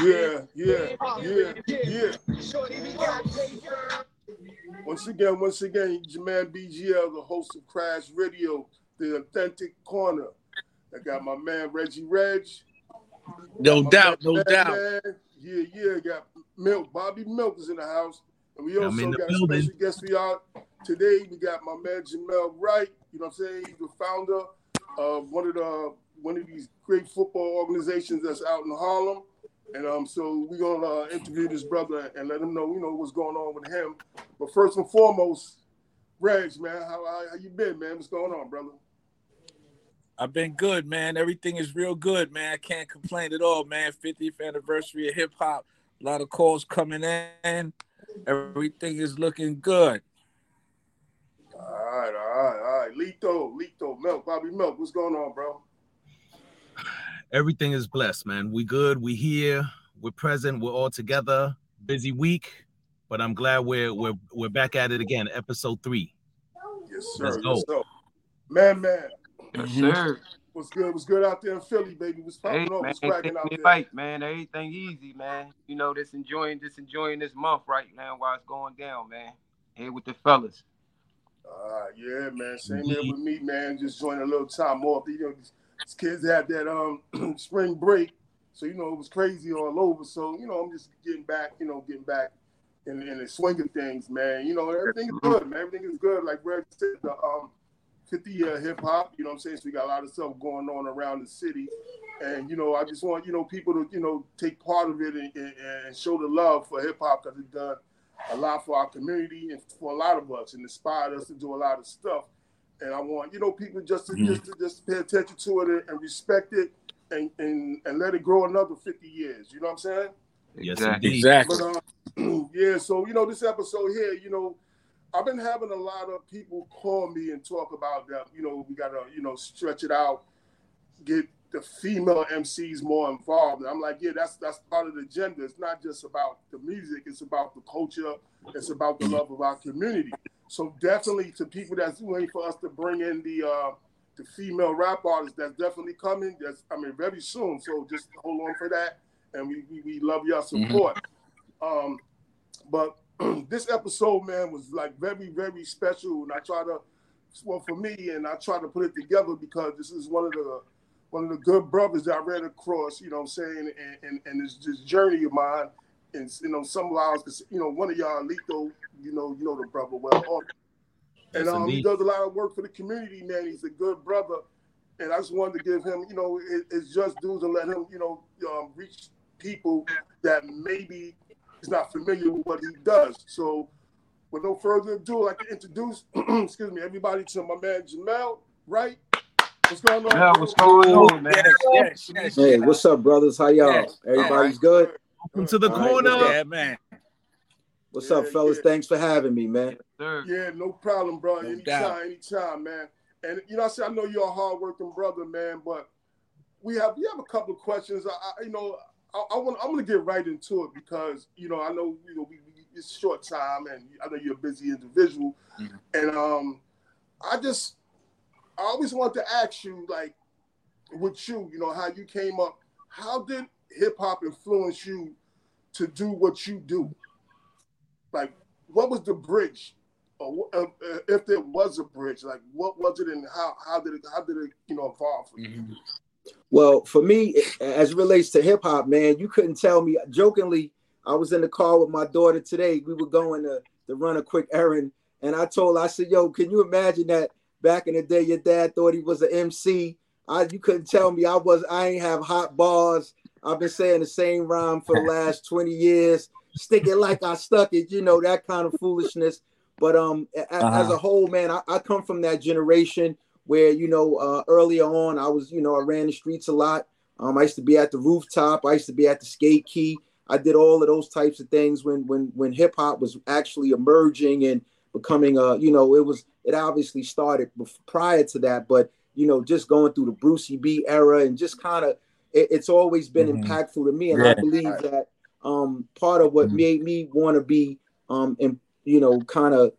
Yeah, yeah, yeah, yeah. Once again, once again, Jermaine BGL, the host of Crash Radio, the authentic corner. I got my man Reggie Reg. No doubt, no doubt. Man. Yeah, yeah, got Milk. Bobby Milk is in the house. And we also got a special guest for y'all today. We got my man Jamel Wright. You know what I'm saying? He's the founder of one of the one of these great football organizations that's out in Harlem. And um, so we're gonna uh, interview this brother and let him know, you know, what's going on with him. But first and foremost, Reg, man, how, how, how you been, man? What's going on, brother? I've been good, man. Everything is real good, man. I can't complain at all, man. 50th anniversary of hip hop. A lot of calls coming in. Everything is looking good. All right, all right, all right. Lito, Lito, Milk, Bobby Milk, what's going on, bro? Everything is blessed, man. We good. We here. We're present. We're all together. Busy week, but I'm glad we're we're we're back at it again. Episode three. Yes, sir. Let's go. Yes, sir. Man, man. Yes, sir. What's good? What's good out there in Philly, baby? What's popping hey, up? What's cracking out there? Right, man. Everything easy, man. You know, just enjoying, just enjoying this month right now while it's going down, man. Here with the fellas. Uh, yeah, man. Same here with me, man. Just joining a little time off. You know, these kids had that um spring break, so you know it was crazy all over. So you know, I'm just getting back. You know, getting back in, in the swing of things, man. You know, everything is good, man. Everything is good. Like Red said, the um 50 year hip hop. You know what I'm saying? So we got a lot of stuff going on around the city. And, you know, I just want, you know, people to, you know, take part of it and, and, and show the love for hip hop because it's done a lot for our community and for a lot of us and inspired us to do a lot of stuff. And I want, you know, people just to, mm-hmm. just, to just pay attention to it and respect it and, and, and let it grow another 50 years. You know what I'm saying? Yes, exactly. But, um, yeah, so, you know, this episode here, you know, I've been having a lot of people call me and talk about that. You know, we gotta, you know, stretch it out, get the female MCs more involved. And I'm like, yeah, that's that's part of the agenda. It's not just about the music; it's about the culture. It's about the love of our community. So definitely to people that's waiting for us to bring in the uh, the female rap artists, that's definitely coming. That's I mean very soon. So just hold on for that, and we we, we love your mm-hmm. support. Mm-hmm. Um, but this episode, man, was like very, very special. And I try to, well, for me, and I try to put it together because this is one of the one of the good brothers that I ran across, you know what I'm saying, and, and, and this, this journey of mine. And, you know, some of ours, you know, one of y'all, Lito, you know, you know the brother well. And um, he does a lot of work for the community, man. He's a good brother. And I just wanted to give him, you know, it, it's just dudes and let him, you know, um, reach people that maybe is not familiar with what he does. So, with no further ado, I can introduce, excuse me, everybody to my man Jamel, right? What's going on? Yeah, what's going on, man? Yes, yes, hey, what's up, brothers? How y'all? Everybody's good? Welcome to the corner. Right, yeah, man. What's yeah, up, fellas? Yeah. Thanks for having me, man. Yeah, no problem, bro. No anytime, doubt. anytime, man. And you know, I said I know you're a hardworking brother, man, but we have we have a couple of questions. I, I you know, I, I want. I'm going to get right into it because you know I know you know we, we it's short time and I know you're a busy individual, mm-hmm. and um, I just I always want to ask you like with you, you know how you came up. How did hip hop influence you to do what you do? Like, what was the bridge, or uh, uh, if there was a bridge? Like, what was it, and how how did it how did it you know evolve for you? Mm-hmm. Well, for me, as it relates to hip hop, man, you couldn't tell me. Jokingly, I was in the car with my daughter today. We were going to, to run a quick errand, and I told her, I said, "Yo, can you imagine that back in the day, your dad thought he was an MC? I you couldn't tell me I was. I ain't have hot bars. I've been saying the same rhyme for the last twenty years. Stick it like I stuck it. You know that kind of foolishness. But um, uh-huh. as a whole, man, I, I come from that generation where you know uh, earlier on I was you know I ran the streets a lot. Um, I used to be at the rooftop. I used to be at the skate key. I did all of those types of things when when when hip hop was actually emerging and becoming a you know it was it obviously started prior to that, but you know just going through the Brucie B era and just kind of it, it's always been mm-hmm. impactful to me, and yeah. I believe that um, part of what mm-hmm. made me want to be um, and you know kind of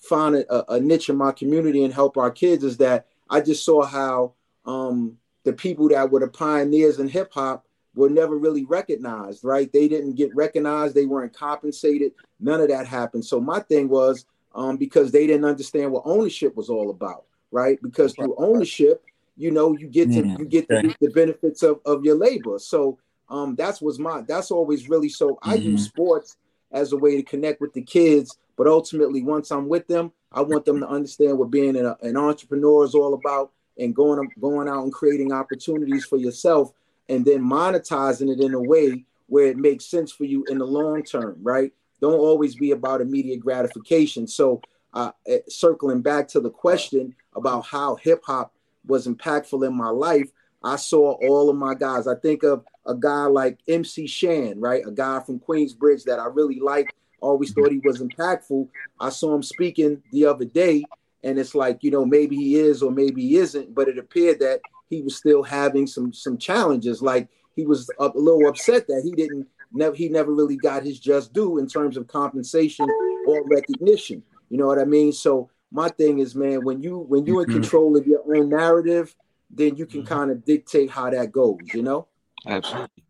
find a, a, niche in my community and help our kids is that I just saw how um, the people that were the pioneers in hip hop were never really recognized, right? They didn't get recognized, they weren't compensated, none of that happened. So my thing was um, because they didn't understand what ownership was all about, right? Because through ownership, you know, you get to Mm, you get okay. reap the benefits of, of your labor. So um, that's was my that's always really so I use sports as a way to connect with the kids, but ultimately once I'm with them, I want them to understand what being an, an entrepreneur is all about and going going out and creating opportunities for yourself and then monetizing it in a way where it makes sense for you in the long term, right? Don't always be about immediate gratification. So, uh, eh, circling back to the question about how hip hop was impactful in my life, I saw all of my guys. I think of a guy like MC Shan, right? A guy from Queensbridge that I really liked, always thought he was impactful. I saw him speaking the other day, and it's like, you know, maybe he is or maybe he isn't, but it appeared that he was still having some some challenges. Like he was a little upset that he didn't never he never really got his just due in terms of compensation or recognition. You know what I mean? So my thing is, man, when you when you're in Mhm. control of your own narrative, then you can Mhm. kind of dictate how that goes. You know? Absolutely.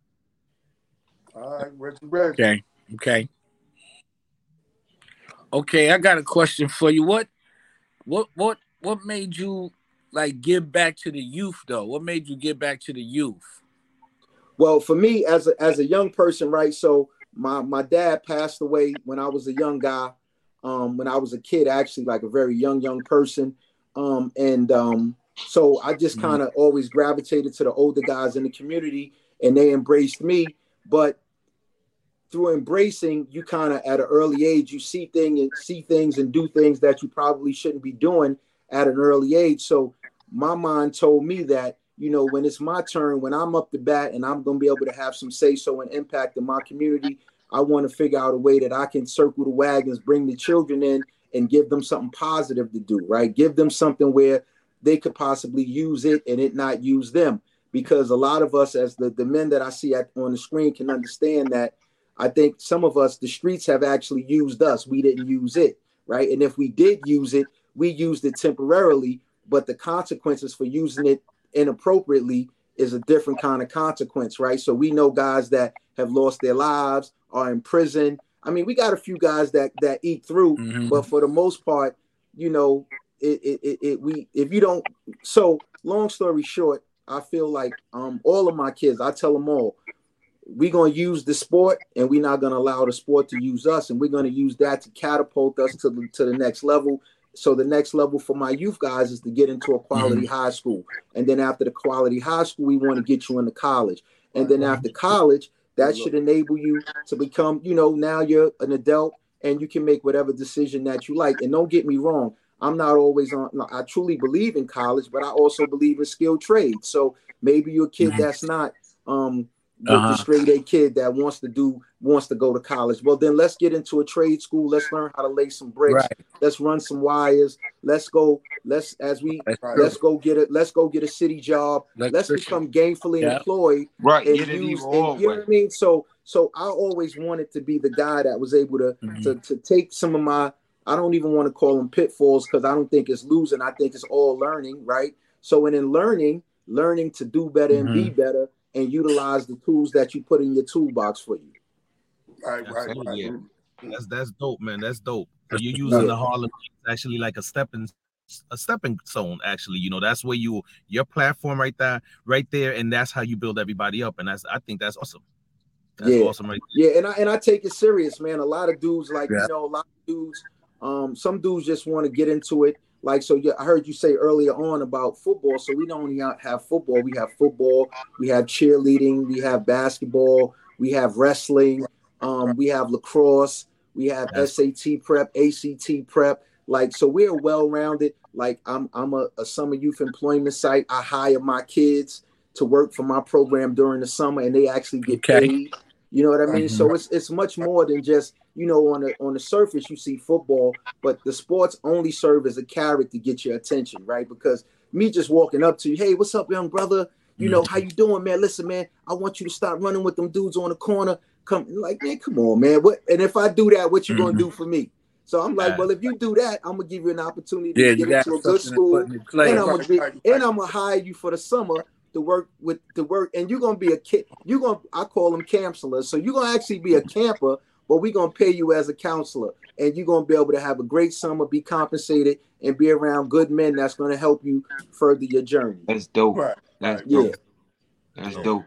All right, Reggie, Reggie. Okay. Okay. Okay, I got a question for you. What what what what made you like give back to the youth though? What made you give back to the youth? Well, for me as a as a young person, right? So my my dad passed away when I was a young guy. Um, when I was a kid, actually, like a very young young person. Um, and um, so I just kind of always gravitated to the older guys in the community, and they embraced me. But through embracing, you kind of at an early age, you see things and see things and do things that you probably shouldn't be doing at an early age. So my mind told me that you know when it's my turn, when I'm up to bat and I'm going to be able to have some say so and impact in my community, I want to figure out a way that I can circle the wagons, bring the children in, and give them something positive to do. Right, give them something where they could possibly use it and it not use them. Because a lot of us, as the the men that I see at, on the screen, can understand that. I think some of us, the streets have actually used us. We didn't use it, right? And if we did use it, we used it temporarily, but the consequences for using it inappropriately is a different kind of consequence, right? So we know guys that have lost their lives, are in prison. I mean, we got a few guys that that eat through, Mhm. but for the most part, you know, it, it, it, it we if you don't. So long story short, I feel like um all of my kids, I tell them all, we're gonna use the sport, and we're not gonna allow the sport to use us, and we're gonna use that to catapult us to the to the next level. So the next level for my youth guys is to get into a quality high school, and then after the quality high school, we want to get you into college, and then after college, that should enable you to become, you know, now you're an adult and you can make whatever decision that you like. And don't get me wrong, I'm not always on. no, I truly believe in college, but I also believe in skilled trades. So maybe you're a kid that's not um Uh-huh. the straight A kid that wants to do wants to go to college. Well, then let's get into a trade school. Let's learn how to lay some bricks. Right. Let's run some wires. Let's go. Let's as we Right. let's go get it. Let's go get a city job. Let's Electrician. become gainfully Yeah. employed Right. and Get it use, either and, you know what I mean? So so I always wanted to be the guy that was able to Mhm. to, to take some of my I don't even want to call them pitfalls because I don't think it's losing. I think it's all learning, right? So and in learning, learning to do better and be better and utilize the tools that you put in your toolbox for you. Right, right, Absolutely, right. yeah. That's that's dope, man. That's dope. You're using the Harlem actually like a stepping a stepping stone. Actually, you know, that's where you your platform right there, right there, and that's how you build everybody up. And that's I think that's awesome. That's Yeah. awesome, right? Yeah, and I and I take it serious, man. A lot of dudes, like Yeah. you know, a lot of dudes, um, some dudes just want to get into it. Like so, yeah, I heard you say earlier on about football. So we don't only have football; we have football, we have cheerleading, we have basketball, we have wrestling, um, we have lacrosse, we have. SAT prep, ACT prep. Like so, we're well rounded. Like I'm, I'm a, a summer youth employment site. I hire my kids to work for my program during the summer, and they actually get Okay. paid. You know what I mean? So it's it's much more than just you know on the on the surface you see football, but the sports only serve as a carrot to get your attention, right? Because me just walking up to you, hey, what's up, young brother? You know how you doing, man? Listen, man, I want you to stop running with them dudes on the corner. Come, like, man, come on, man. What? And if I do that, what you gonna Mhm. do for me? So I'm like, well, if you do that, I'm gonna give you an opportunity Yeah, to get into a good school, put in play. and I'm gonna be, and. I'm gonna hire you for the summer to work with to work, and you're gonna be a kid. You're gonna I call them counselors. So you're gonna actually be a camper, but we're gonna pay you as a counselor, and you're gonna be able to have a great summer, be compensated, and be around good men that's gonna help you further your journey. That's dope. Right. That's right. Yeah. dope. That's dope.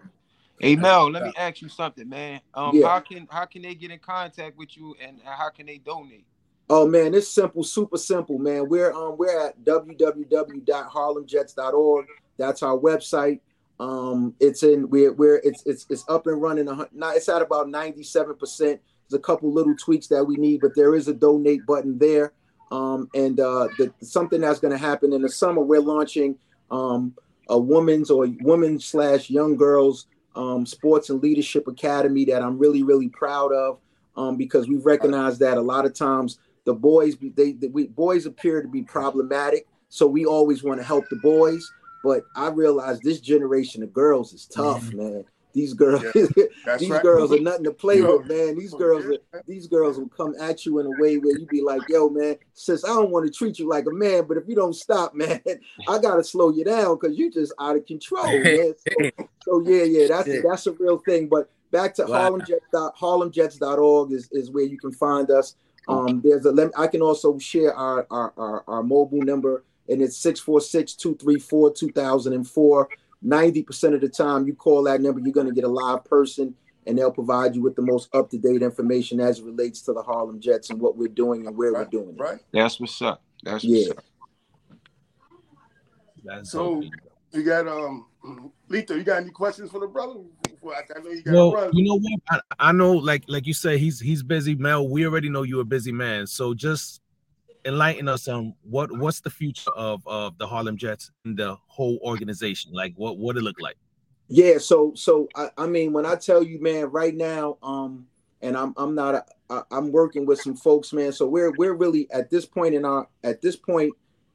Hey Mel, let me ask you something, man. Um, Yeah. how can how can they get in contact with you and how can they donate? Oh man, it's simple, super simple, man. We're um we're at www.harlemjets.org. That's our website. Um, it's in we're we're it's it's it's up and running. Not it's at about ninety seven percent. There's a couple little tweaks that we need, but there is a donate button there. Um, and uh, the, something that's going to happen in the summer, we're launching um, a women's or women slash young girls um, sports and leadership academy that I'm really really proud of um, because we've recognized that a lot of times the boys they, they we, boys appear to be problematic, so we always want to help the boys. But I realize this generation of girls is tough, man. These girls, That's these right. girls are nothing to play Yo. with, man. These girls, are, these girls will come at you in a way where you be like, "Yo, man, sis, I don't want to treat you like a man, but if you don't stop, man, I gotta slow you down because you just out of control, man." So, so yeah, yeah, that's Yeah. that's a real thing. But back to Wow. harlemjets harlemjets.org is, is where you can find us. Um, there's a lem- I can also share our our, our, our mobile number, and it's 646-234-2004. 90% of the time you call that number, you're gonna get a live person and they'll provide you with the most up-to-date information as it relates to the Harlem Jets and what we're doing and where we're doing it. Right. That's what's up. That's what's Yeah. up. That's So- dope. You got um, Lito. You got any questions for the brother? Before I, I know you got Well, run. you know what? I, I know, like like you said, he's he's busy, Mel. We already know you're a busy man. So just enlighten us on what what's the future of of the Harlem Jets and the whole organization. Like what what it look like. Yeah, so so I, I mean when I tell you, man, right now, um, and I'm I'm not a, I, I'm working with some folks, man. So we're we're really at this point in our at this point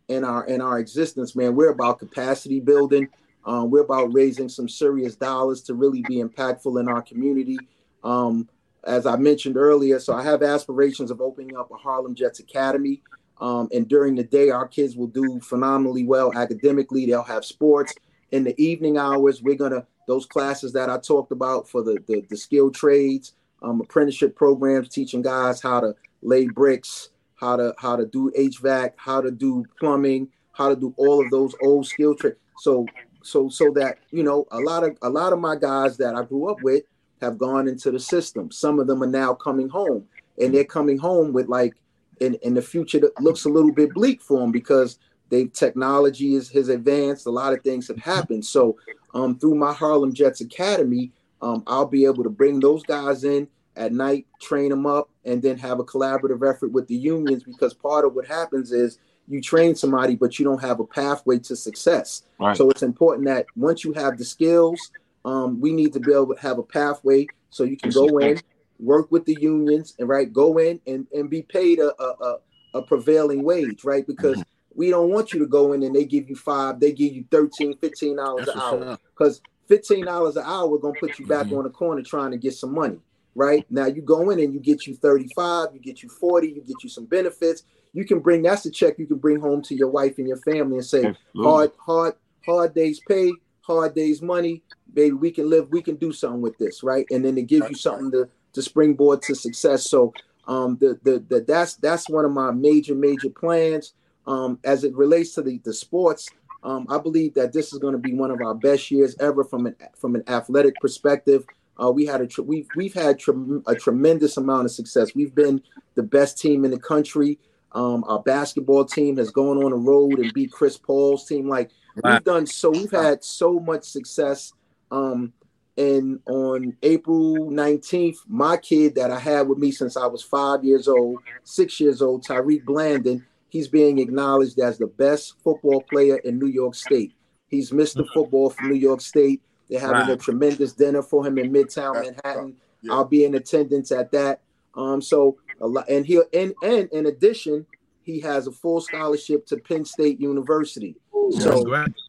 in our in our existence, man. We're about capacity building. Um, we're about raising some serious dollars to really be impactful in our community. Um, as I mentioned earlier, so I have aspirations of opening up a Harlem Jets Academy. Um, and during the day, our kids will do phenomenally well academically. They'll have sports in the evening hours. We're gonna those classes that I talked about for the the, the skilled trades, um, apprenticeship programs, teaching guys how to lay bricks, how to how to do HVAC, how to do plumbing, how to do all of those old skill trades. So so so that you know a lot of a lot of my guys that I grew up with have gone into the system. Some of them are now coming home, and they're coming home with like in in the future that looks a little bit bleak for them because they technology is has advanced. A lot of things have happened. So um, through my Harlem Jets Academy, um, I'll be able to bring those guys in at night, train them up, and then have a collaborative effort with the unions because part of what happens is you train somebody, but you don't have a pathway to success. Right. So it's important that once you have the skills, um, we need to be able to have a pathway so you can go in, work with the unions, and right, go in and, and be paid a, a, a, prevailing wage, right? Because we don't want you to go in and they give you five, they give you 13 $15 an hour because fifteen dollars an hour gonna put you back Mhm. on the corner trying to get some money. Right now, you go in and you get you thirty five, you get you forty, you get you some benefits. You can bring that's the check you can bring home to your wife and your family and say, Absolutely. hard, hard, hard days pay, hard days money, baby. We can live, we can do something with this, right? And then it gives you something to to springboard to success. So, um, the the, the that's that's one of my major major plans. Um, as it relates to the the sports, um, I believe that this is going to be one of our best years ever from an from an athletic perspective. Uh, we had a tr- we've we've had a tremendous amount of success. We've been the best team in the country. Um, our basketball team has gone on the road and beat Chris Paul's team. Like we've done so, we've had so much success. Um, and on April 19th, my kid that I had with me since I was five years old, six years old, Tyreek Blandon, he's being acknowledged as the best football player in New York State. He's Mr. Football from New York State. They're having Wow. a tremendous dinner for him in Midtown That's Manhattan. Yeah. I'll be in attendance at that. Um, so a lot, and he'll and and in addition, he has a full scholarship to Penn State University. So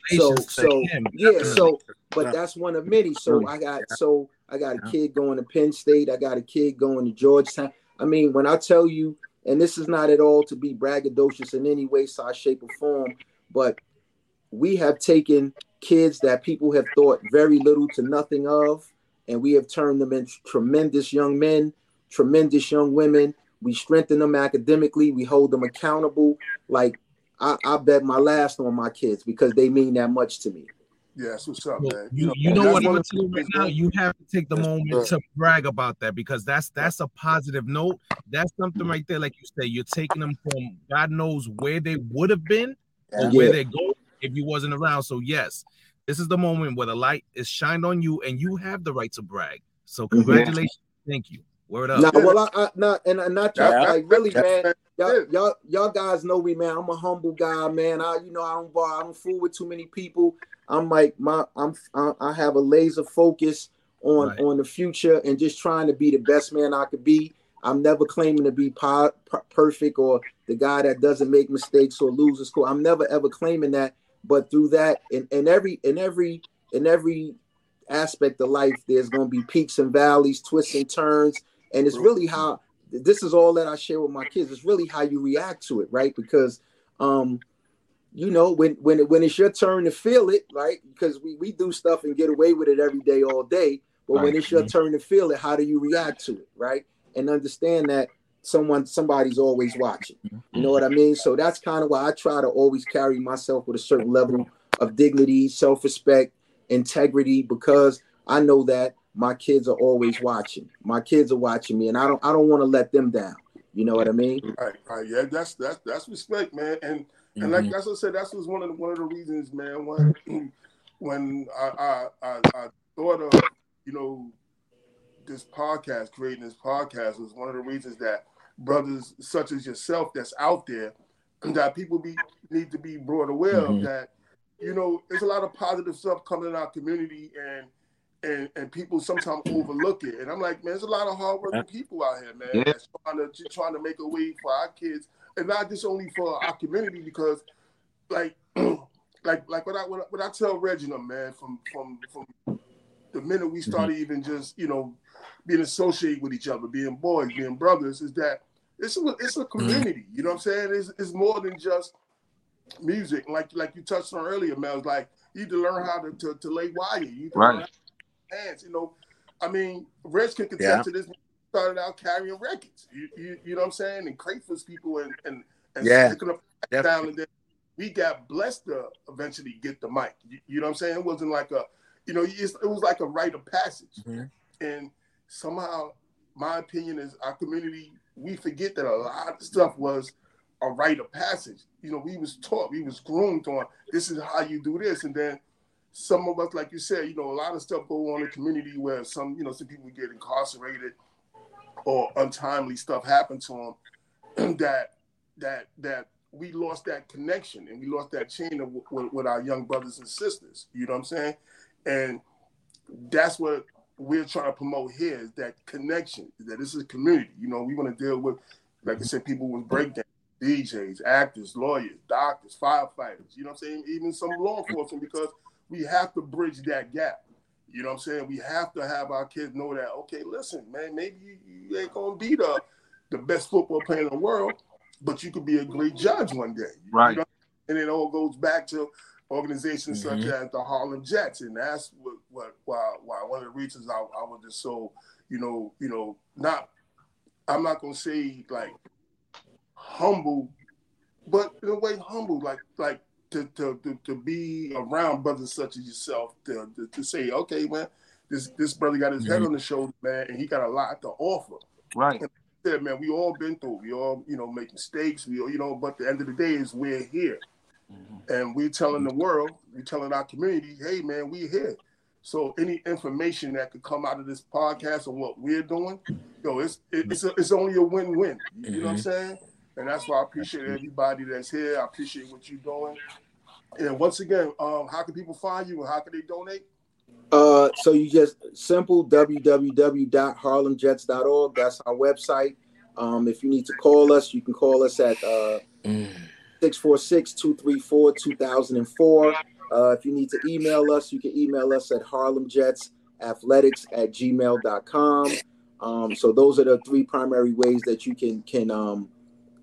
so so yeah so but that's one of many so i got so i got a kid going to penn state i got a kid going to georgetown i mean when i tell you and this is not at all to be braggadocious in any way size shape or form but we have taken kids that people have thought very little to nothing of, and we have turned them into tremendous young men, tremendous young women. We strengthen them academically. We hold them accountable. Like I, I bet my last on my kids because they mean that much to me. Yes, what's up, man? You, you know, what I'm gonna tell you right now. You have to take the moment to brag about that because that's that's a positive note. That's something right there, like you say, you're taking them from God knows where they would have been or where they go if you wasn't around. So yes, this is the moment where the light is shined on you and you have the right to brag. So congratulations, mm-hmm. thank you. Word up. Nah, well, I, I not and not y'all, like really, man. Y'all, y'all, y'all guys know me, man. I'm a humble guy, man. I, you know, I don't, I don't fool with too many people. I'm like my I'm I have a laser focus on right. on the future and just trying to be the best man I could be. I'm never claiming to be po- perfect or the guy that doesn't make mistakes or loses score. I'm never ever claiming that. But through that, in, in every in every in every aspect of life, there's going to be peaks and valleys, twists and turns, and it's really how this is all that I share with my kids. It's really how you react to it, right? Because um, you know, when when when it's your turn to feel it, right? Because we we do stuff and get away with it every day, all day. But right. when it's your mm-hmm. turn to feel it, how do you react to it, right? And understand that someone somebody's always watching. You know what I mean? So that's kind of why I try to always carry myself with a certain level of dignity, self-respect, integrity, because I know that my kids are always watching. My kids are watching me, and I don't I don't want to let them down. You know what I mean? Right, right. Yeah, that's that's that's respect, man. And and like mm-hmm. that's what I said, that's was one of the one of the reasons, man. When when I, I I, I thought of you know this podcast, creating this podcast was one of the reasons that brothers such as yourself that's out there that people be need to be brought aware mm-hmm. of that you know there's a lot of positive stuff coming in our community and and and people sometimes overlook it and i'm like man there's a lot of hardworking people out here man yeah. that's trying to trying to make a way for our kids and not just only for our community because like like like what I what, what I tell Reginald man from from from the minute we started mm-hmm. even just you know being associated with each other, being boys, being brothers, is that it's a it's a mm-hmm. community. You know what I'm saying? It's, it's more than just music. Like like you touched on earlier, Mel, It's like you need to learn how to, to, to lay wire. You right. hands. You know, I mean, Reds can contest yeah. to this started out carrying records. You, you, you know what I'm saying? And Crayford's people and and, and yeah. picking up down and then we got blessed to eventually get the mic. You, you, know what I'm saying? It wasn't like a, you know, it was like a rite of passage. Mm-hmm. And somehow, my opinion is our community, we forget that a lot of stuff was a rite of passage. You know, we was taught, we was groomed on this is how you do this, and then some of us, like you said, you know, a lot of stuff go on in the community where some, you know, some people get incarcerated or untimely stuff happened to them that that that we lost that connection and we lost that chain of, with, with, our young brothers and sisters. You know what I'm saying? And that's what we're trying to promote here is that connection. That this is a community. You know, we want to deal with, like I said, people with breakdown, DJs, actors, lawyers, doctors, firefighters. You know what I'm saying? Even some law enforcement because we have to bridge that gap. You know what I'm saying? We have to have our kids know that, okay, listen, man, maybe you, you ain't gonna be the the best football player in the world, but you could be a great judge one day. Right. You know? And it all goes back to organizations mm-hmm. such as the Harlem Jets. And that's what, what why, why one of the reasons I, I was just so, you know, you know, not I'm not gonna say like humble, but in a way humble, like like to, to, to, to, be around brothers such as yourself to, to, to, say, okay, man, this this brother got his mm-hmm. head on the shoulder, man, and he got a lot to offer. Right. And said, man, we all been through. We all, you know, make mistakes. We, all, you know, but the end of the day is we're here, mm-hmm. and we're telling the world, we're telling our community, hey, man, we here. So any information that could come out of this podcast on what we're doing, yo, it's it's a, it's only a win-win. You mm-hmm. know what I'm mm-hmm. saying? And that's why I appreciate everybody that's here. I appreciate what you're doing. And once again, um, how can people find you and how can they donate? Uh, so you just simple www.harlemjets.org. That's our website. Um, if you need to call us, you can call us at uh, 646-234-2004. Uh, if you need to email us, you can email us at harlemjetsathletics at gmail.com. Um, so those are the three primary ways that you can can um,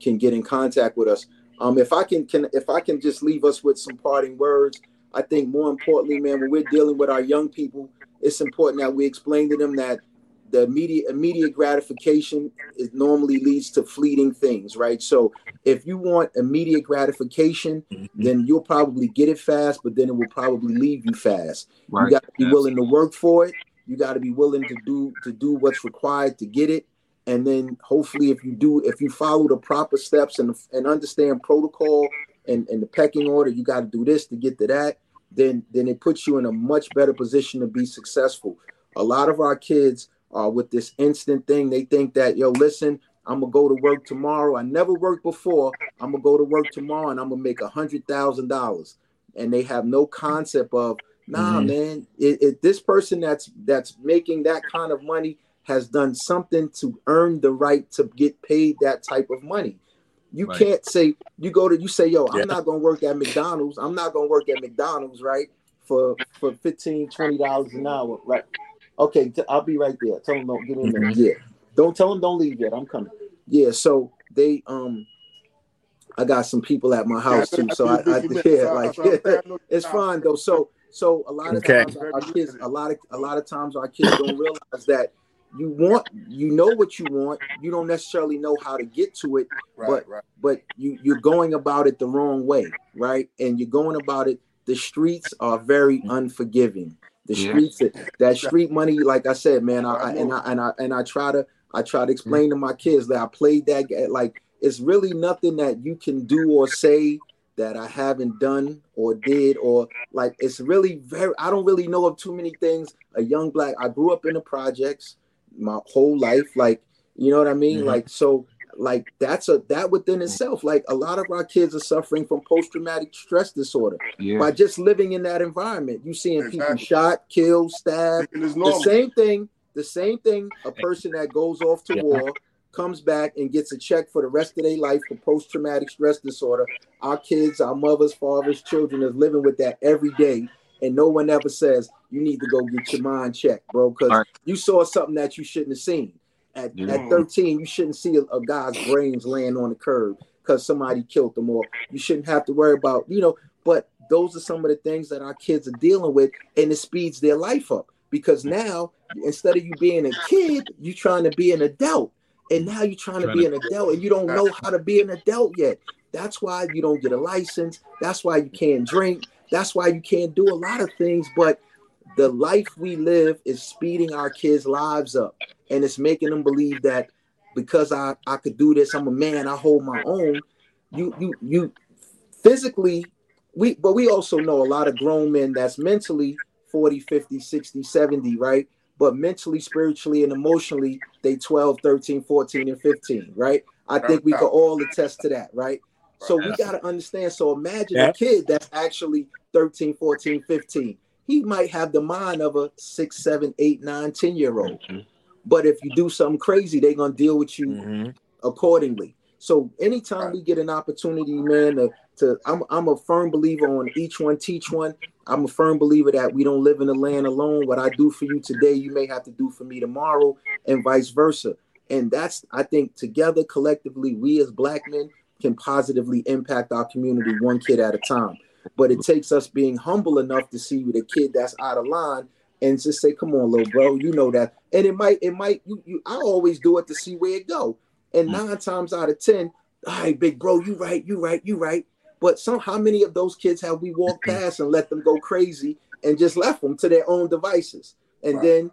can get in contact with us. Um, if I can, can if I can just leave us with some parting words, I think more importantly, man, when we're dealing with our young people, it's important that we explain to them that the immediate immediate gratification is normally leads to fleeting things, right? So if you want immediate gratification, Mm-hmm. then you'll probably get it fast, but then it will probably leave you fast. Right. You got to be willing to work for it. You got to be willing to do to do what's required to get it. And then hopefully, if you do, if you follow the proper steps and and understand protocol and, and the pecking order, you got to do this to get to that. Then then it puts you in a much better position to be successful. A lot of our kids are with this instant thing. They think that yo, listen, I'm gonna go to work tomorrow. I never worked before. I'm gonna go to work tomorrow and I'm gonna make a hundred thousand dollars. And they have no concept of nah, Mhm. man. It, it, this person that's that's making that kind of money has done something to earn the right to get paid that type of money. You Right. can't say you go to you say, yo, I'm not gonna work at McDonald's. I'm not gonna work at McDonald's, right? For for 15 dollars an hour, right? Okay, t- I'll be right there. Tell them don't give me a minute. Yeah. Don't tell them don't leave yet. I'm coming. Yeah, so they um I got some people at my house too. So I, I yeah, like it's fine though. So so a lot of Okay. times our kids, a lot of a lot of times our kids don't realize that you want you know what you want. You don't necessarily know how to get to it, Right, right. but you you're going about it the wrong way, right? And you're going about it. The streets are very unforgiving. The Yeah. streets that street money, like I said, man, I, I and I and I and I try to I try to explain to my kids that I played that like it's really nothing that you can do or say that I haven't done or did or like it's really very I don't really know of too many things. A young black I grew up in the projects my whole life, like you know what I mean? Mhm. Like so like that's a that within itself like a lot of our kids are suffering from post-traumatic stress disorder Yeah. by just living in that environment. You seeing people shot killed stabbed. The same thing the same thing a person that goes off to Yeah. war comes back and gets a check for the rest of their life for post-traumatic stress disorder. Our kids our mothers fathers children is living with that every day and no one ever says you need to go get your mind checked bro because Right. you saw something that you shouldn't have seen at, Yeah. at 13 you shouldn't see a, a guy's brains laying on the curb because somebody killed them or you shouldn't have to worry about you know but those are some of the things that our kids are dealing with and it speeds their life up. Because now instead of you being a kid you're trying to be an adult. And now you're trying to be to- an adult and you don't know how to be an adult yet. That's why you don't get a license. That's why you can't drink. That's why you can't do a lot of things. But the life we live is speeding our kids lives up and it's making them believe that because I, I could do this, I'm a man, I hold my own. You you you physically we but we also know a lot of grown men that's mentally 40, 50, 60, 70, right? But mentally, spiritually, and emotionally, they 12, 13, 14, and 15, right? I think we could all attest to that, right? So we got to understand. So imagine Yeah. a kid that's actually 13, 14, 15. He might have the mind of a six, seven, eight, nine, 10 year old. Mhm. But if you do something crazy, they're gonna deal with you Mhm. accordingly. So anytime we get an opportunity, man, to, to I'm I'm a firm believer on each one teach one. I'm a firm believer that we don't live in the land alone. What I do for you today, you may have to do for me tomorrow, and vice versa. And that's I think together collectively, we as black men can positively impact our community one kid at a time. But it takes us being humble enough to see the kid that's out of line and just say, "Come on, little bro, you know that." And it might, it might. You, you I always do it to see where it go. And mm. nine times out of ten, all right, big bro, you right, you right, you right. But some, how many of those kids have we walked mm-hmm. past and let them go crazy and just left them to their own devices? And Right. then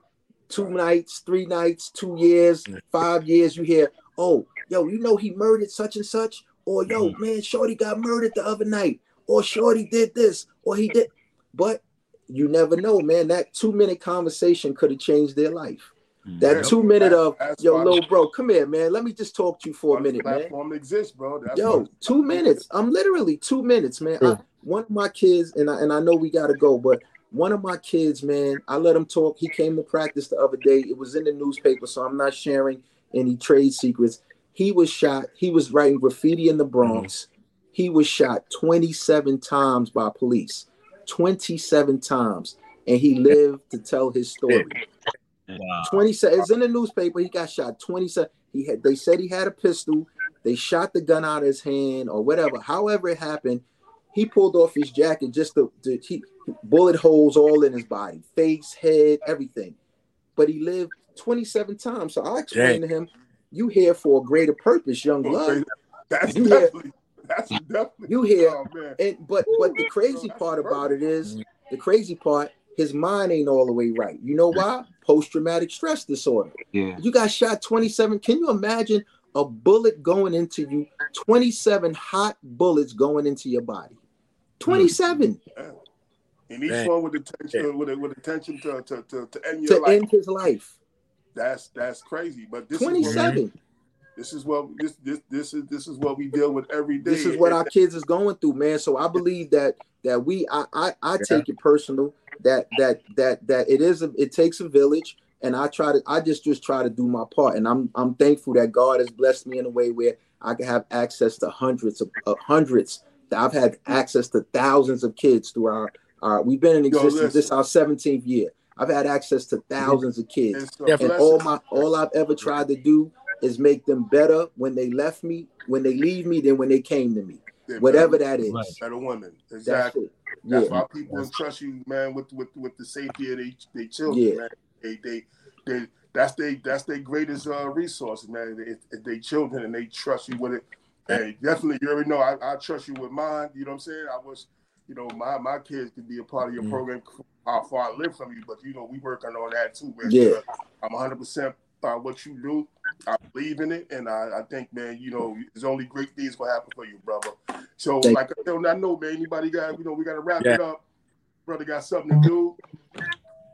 two nights, three nights, two years, five years, you hear, oh, yo, you know he murdered such and such, or yo, mm-hmm. man, Shorty got murdered the other night, or Shorty did this, or he did. But you never know, man. That two minute conversation could have changed their life. Mm-hmm. That Yeah. two minute of That's yo, why- little bro, come here, man. Let me just talk to you for a minute, the man. platform exists, bro. That's Yo, two minutes. I'm literally two minutes, man. I, one of my kids, and I and I know we gotta go, but one of my kids, man, I let him talk. He came to practice the other day. It was in the newspaper, so I'm not sharing any trade secrets. He was shot. He was writing graffiti in the Bronx. Mm-hmm. He was shot 27 times by police. 27 times. And he lived to tell his story. Wow. 27 it's in the newspaper. He got shot 27. He had they said he had a pistol They shot the gun out of his hand or whatever. However it happened, he pulled off his jacket just to, to he, bullet holes all in his body, face, head, everything. But he lived 27 times. So I explained to him, "You here for a greater purpose, young blood. That's You definitely. That's definitely. You hear. Oh. And but but the crazy part about it is the crazy part, his mind ain't all the way right. You know why? Post-traumatic stress disorder. Yeah. You got shot 27. Can you imagine a bullet going into you? 27 hot bullets going into your body. 27 And each Man. one with attention with with attention to to to, to end to life. end his life. That's that's crazy. But this is what, 27. This is what this this this is this is what we deal with every day. This is what our kids is going through, man. So I believe that that we I I, I take it personal that that that that it is a, it takes a village and I try to I just just try to do my part and I'm I'm thankful that God has blessed me in a way where I can have access to hundreds of uh, hundreds I've had access to thousands of kids through our our we've been in existence listen. this our 17th year. I've had access to thousands of kids It's a Yeah, and all my all I've ever tried to do is make them better when they left me, when they leave me, than when they came to me. They're Whatever better, that is. Right. better women. That's Exactly. it. Yeah. That's why people entrust you, man, with with with the safety of their they children, Yeah. man. They they they that's they that's their greatest uh, resource, man. They, children and they trust you with it. And definitely, you already know I, I trust you with mine. You know what I'm saying? I was, you know, my my kids could be a part of your Mhm. program. How far I live from you, but you know, we working on that too, man. Yeah. I'm 100 percent by what you do. I believe in it, and I, I think, man, you know, there's only great things gonna happen for you, brother. So, Thank like I said on that note, man, anybody got, you know, we got to wrap Yeah. it up. Brother got something to do.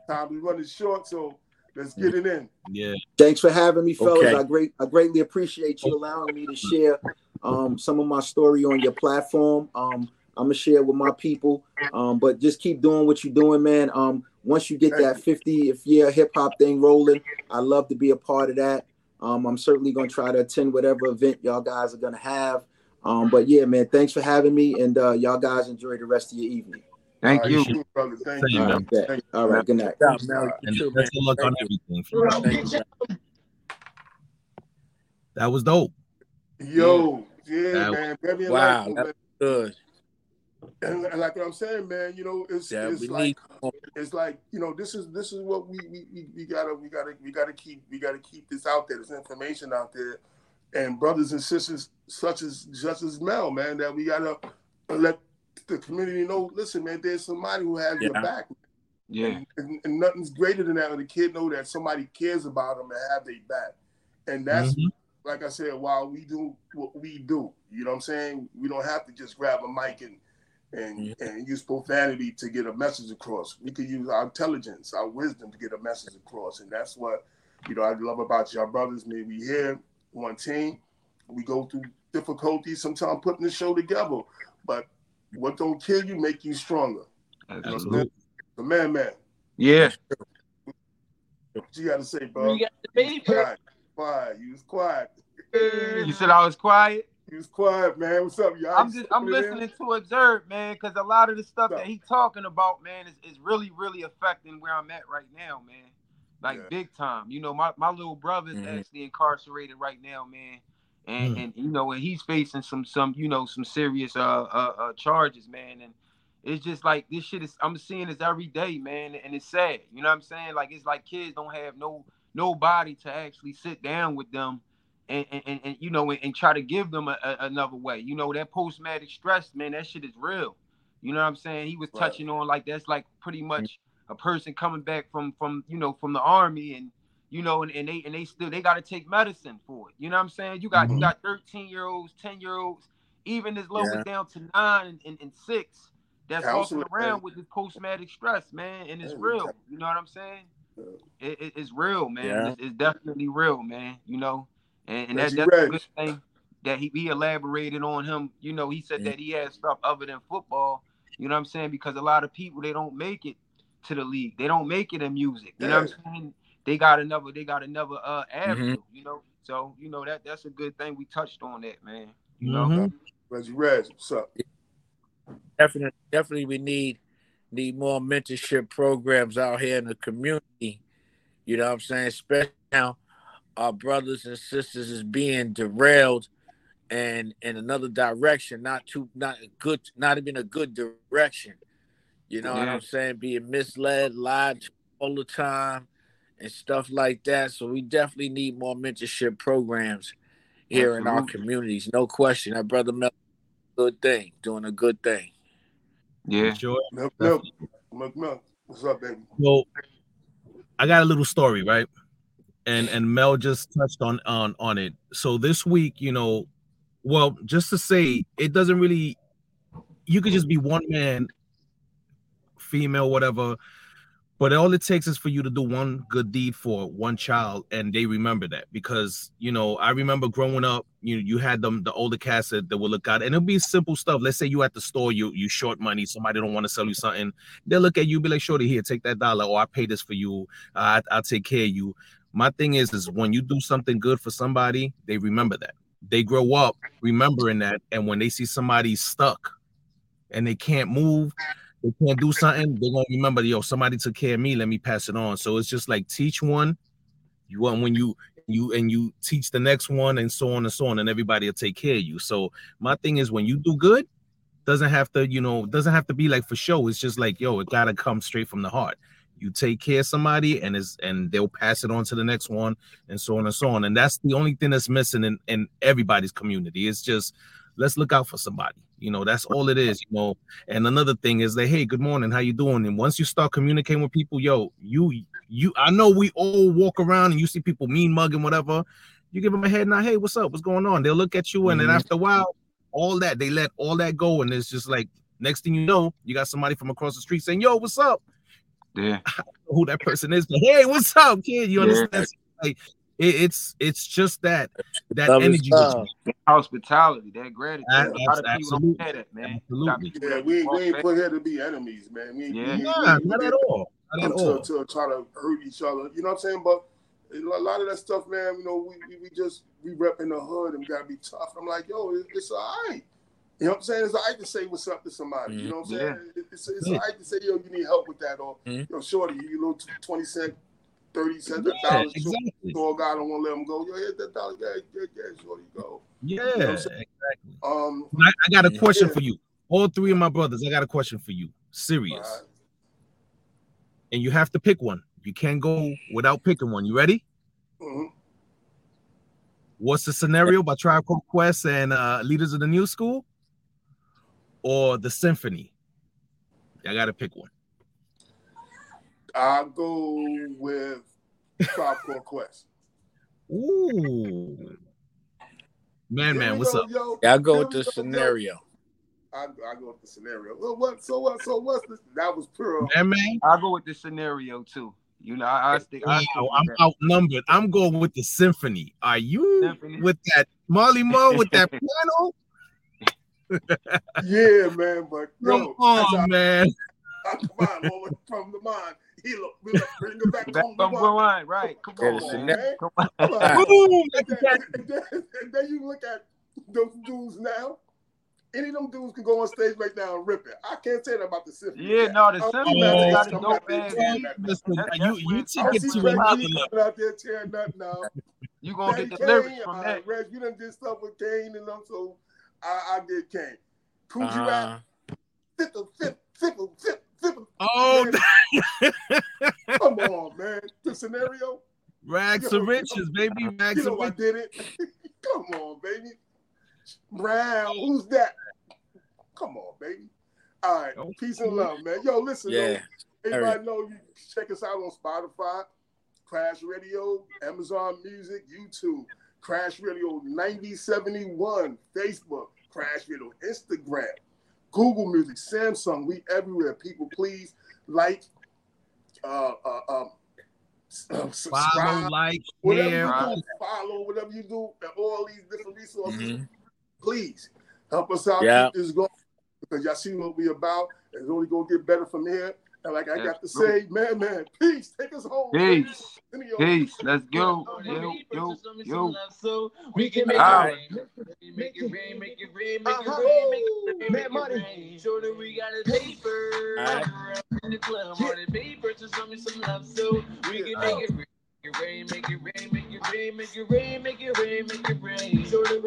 Time is running short, so let's get it in. Yeah. Thanks for having me, fellas. Okay. I great I greatly appreciate you allowing me to share um, some of my story on your platform. Um, I'm gonna share with my people. Um, but just keep doing what you're doing, man. Um, once you get that 50th year hip hop thing rolling, I love to be a part of that. Um, I'm certainly gonna try to attend whatever event y'all guys are gonna have. Um, but yeah, man, thanks for having me, and uh, y'all guys enjoy the rest of your evening. Thank All you. right, brother. Thank you. All man. right, bet. Thank you. All right, good night. Yeah, Mel, And too, best of luck on everything. for real. Thank you. That was dope. Yo, yeah, That- man, very Wow, enlightening, that- man. Good. And, and like what I'm saying, man, you know, it's Yeah, it's like need it's like you know this is this is what we we, we, we gotta we gotta we gotta keep we gotta keep this out there this information out there. And brothers and sisters such as such as Mel man that we gotta let the community know listen man there's somebody who has your back. Yeah. and, and nothing's greater than that when the kid know that somebody cares about them and have their back. And that's Mhm. like I said while we do what we do. You know what I'm saying? We don't have to just grab a mic and and, Yeah. and use profanity to get a message across. We could use our intelligence, our wisdom to get a message across. And that's what, you know, I love about y'all brothers. Man, we here, one team. We go through difficulties, sometimes putting the show together. But what don't kill you make you stronger. Absolutely. The man, man. Yeah. What you got to say, bro? You got the baby. Quiet, quiet. You was quiet. You said I was quiet. You was quiet, man. What's up, y'all? I'm just I'm listening to observe, man, because a lot of the stuff that he talking about, man, is, is really, really affecting where I'm at right now, man. Like Yeah. big time. You know, my, my little brother's Mhm. actually incarcerated right now, man. And Mm. and you know, and he's facing some some, you know, some serious uh uh, uh charges, man. And it's just like this shit is I'm seeing this every day, man, and it's sad. You know what I'm saying? Like it's like kids don't have no nobody to actually sit down with them and, and, and, you know and, and try to give them a, a- another way. You know that post traumatic stress, man, that shit is real. You know what I'm saying? He was Right. touching on like that's like pretty much a person coming back from from you know from the army and you know and, and they and they still they got to take medicine for it. You know what I'm saying? You got you Mhm. got 13 year olds, 10 year olds, even as low Yeah. as down to nine and, and, and six that's walking around with this post traumatic stress, man, and it's Yeah, real. You know what I'm saying? It, it- it's real, man. Yeah. It's, it's definitely real, man. You know, and, and that, Reggie that's a good thing that he, he elaborated on him. You know, he said Yeah. that he has stuff other than football. You know what I'm saying? Because a lot of people they don't make it to the league. They don't make it in music. You know what I'm saying? They got another. They got another uh avenue. You know, so you know that that's a good thing. We touched on that, man. You know. Mhm. Reggie Reg, what's up? definitely definitely we need need more mentorship programs out here in the community you know what i'm saying especially now our brothers and sisters is being derailed and in another direction, not too not a good, not even a good direction. You know what I'm saying? Being misled, lied to all the time, and stuff like that. So we definitely need more mentorship programs here in our mm-hmm. communities. No question. That brother Mel, good thing, doing a good thing. Yeah. Sure. Milk, milk, milk, milk. What's up, baby? So I got a little story, right? And and Mel just touched on on on it. So this week, you know, well, just to say, it doesn't really. You could just be one man, female, whatever. But all it takes is for you to do one good deed for one child, and they remember that. Because you know, I remember growing up, you you had them the older cats that, would look out, and it'll be simple stuff. Let's say you at the store, you you short money, somebody don't want to sell you something they'll look at you, be like, "Shorty, here, take that dollar, or I pay this for you. I, I'll take care of you." My thing is, is when you do something good for somebody, they remember that. They grow up remembering that, and when they see somebody stuck and they can't move, they can't do something, they're gonna remember, yo, somebody took care of me. Let me pass it on. So it's just like teach one, you want when you you and you teach the next one, and so on and so on, and everybody will take care of you. So my thing is, when you do good, doesn't have to, you know, doesn't have to be like for show. It's just like, yo, it gotta come straight from the heart. You take care of somebody and is and they'll pass it on to the next one and so on and so on. And that's the only thing that's missing in, in everybody's community. It's just let's look out for somebody. You know, that's all it is, you know. And another thing is that, hey, good morning, how you doing? And once you start communicating with people, yo, you you I know we all walk around and you see people mean mugging, whatever. You give them a head nod, hey, what's up? What's going on? They'll look at you, and then Mhm. after a while, all that they let all that go, and it's just like next thing you know, you got somebody from across the street saying, "Yo, what's up?" Yeah. Who that person is? But hey, what's up, kid? You Yeah. understand? Like it, it's it's just that that Love energy. that Hospitality, that gratitude. Ab- A lot of people absolutely. don't have that, man. Absolutely. Yeah, we, we ain't put here to be enemies, man. We, ain't- we Yeah. we Nah, ain't not put at all. Not at to, all. to try to hurt each other. You know what I'm saying? But a lot of that stuff, man, you know, we, we, we just we rep in the hood and we gotta be tough. I'm like, yo, it, it's all right. You know what I'm saying? It's all right to say what's up to somebody. You know what I'm Yeah. saying? It- It's, it's Yeah. all right to say, yo, you need help with that, or Mhm. yo, shorty, you little twenty cent, thirty cent, Yeah, dollar. short. exactly. Tall guy don't want to let him go. Yo, here's that dollar. Yeah, yeah, yeah, shorty, go. Yeah, what I'm exactly. Um, I, I got a question Yeah. for you. All three of my brothers, I got a question for you. Serious. right. And you have to pick one. You can't go without picking one. You ready? Mhm. What's the scenario by Tribe Called Quest and uh, Leaders of the New School? Or the Symphony? I gotta pick one. I'll go with Tribe Called Quest. Ooh. Man, man, what's go, up? Yo. Yeah, I go with the yo. scenario. I, I go with the scenario. Well, what? So what? So what's this? That was pure. Man, man. I go with this scenario too. You know, I, I stick. I stick Wow, I'm that. outnumbered. I'm going with the symphony. Are you Symphony. with that Marley Marl with that piano? Yeah, man. But Come on, as man. I, I, come on, Lord, from the mind. He look, we look, bring it back Back home. the mind. Right? Come on, the Come on, man. Come on. Come on. Boom, And then, and then- and then you look at those dudes now. Any of them dudes can go on stage right now and rip it. I can't say that about the symphony. Yeah, no, the I'm symphony got at a you. dope I'm ass mad at beat. you. You that's take it to Craig another level. coming out there tearing up now. You gonna Daddy get the lyrics Kane, from uh, that. Reg, you done did stuff with Kane and them, so I, I get Kane. Kool G Uh, rap, fickle, fickle, fickle, fickle, fickle. Oh, come on, man. The scenario. rags Yo, to riches, baby. Rags You to know I riches. did it. come on, baby. Brown, who's that? Come on, baby. All right, Okay. peace and love, man. Yo, listen, yo, yeah. Everybody know you check us out on Spotify, Crash Radio, Amazon Music, YouTube, Crash Radio 9071, Facebook, Crash Radio, Instagram, Google Music, Samsung. We everywhere. People, please like, uh, uh, um, s- uh, Follow, like, whatever share. you do, follow, whatever you do, and all these different resources. Mhm. Please help us out. Yeah. Keep this going because y'all see what we about. It's only gonna get better from here. And like I got to Absolutely. say, man, man, peace. Take us home. Peace. baby. Peace. Let's go. Yo, yo, yo. So we can make Alright. it rain, make it rain, make it rain, make it Uh-huh. rain, make it rain, Mad make it money. rain. Show that we got a paper. Alright. In the club, on the paper to show me some love. So we can make it rain, make it rain, make it rain, make it rain, make it rain, make it rain, make it rain. Show that we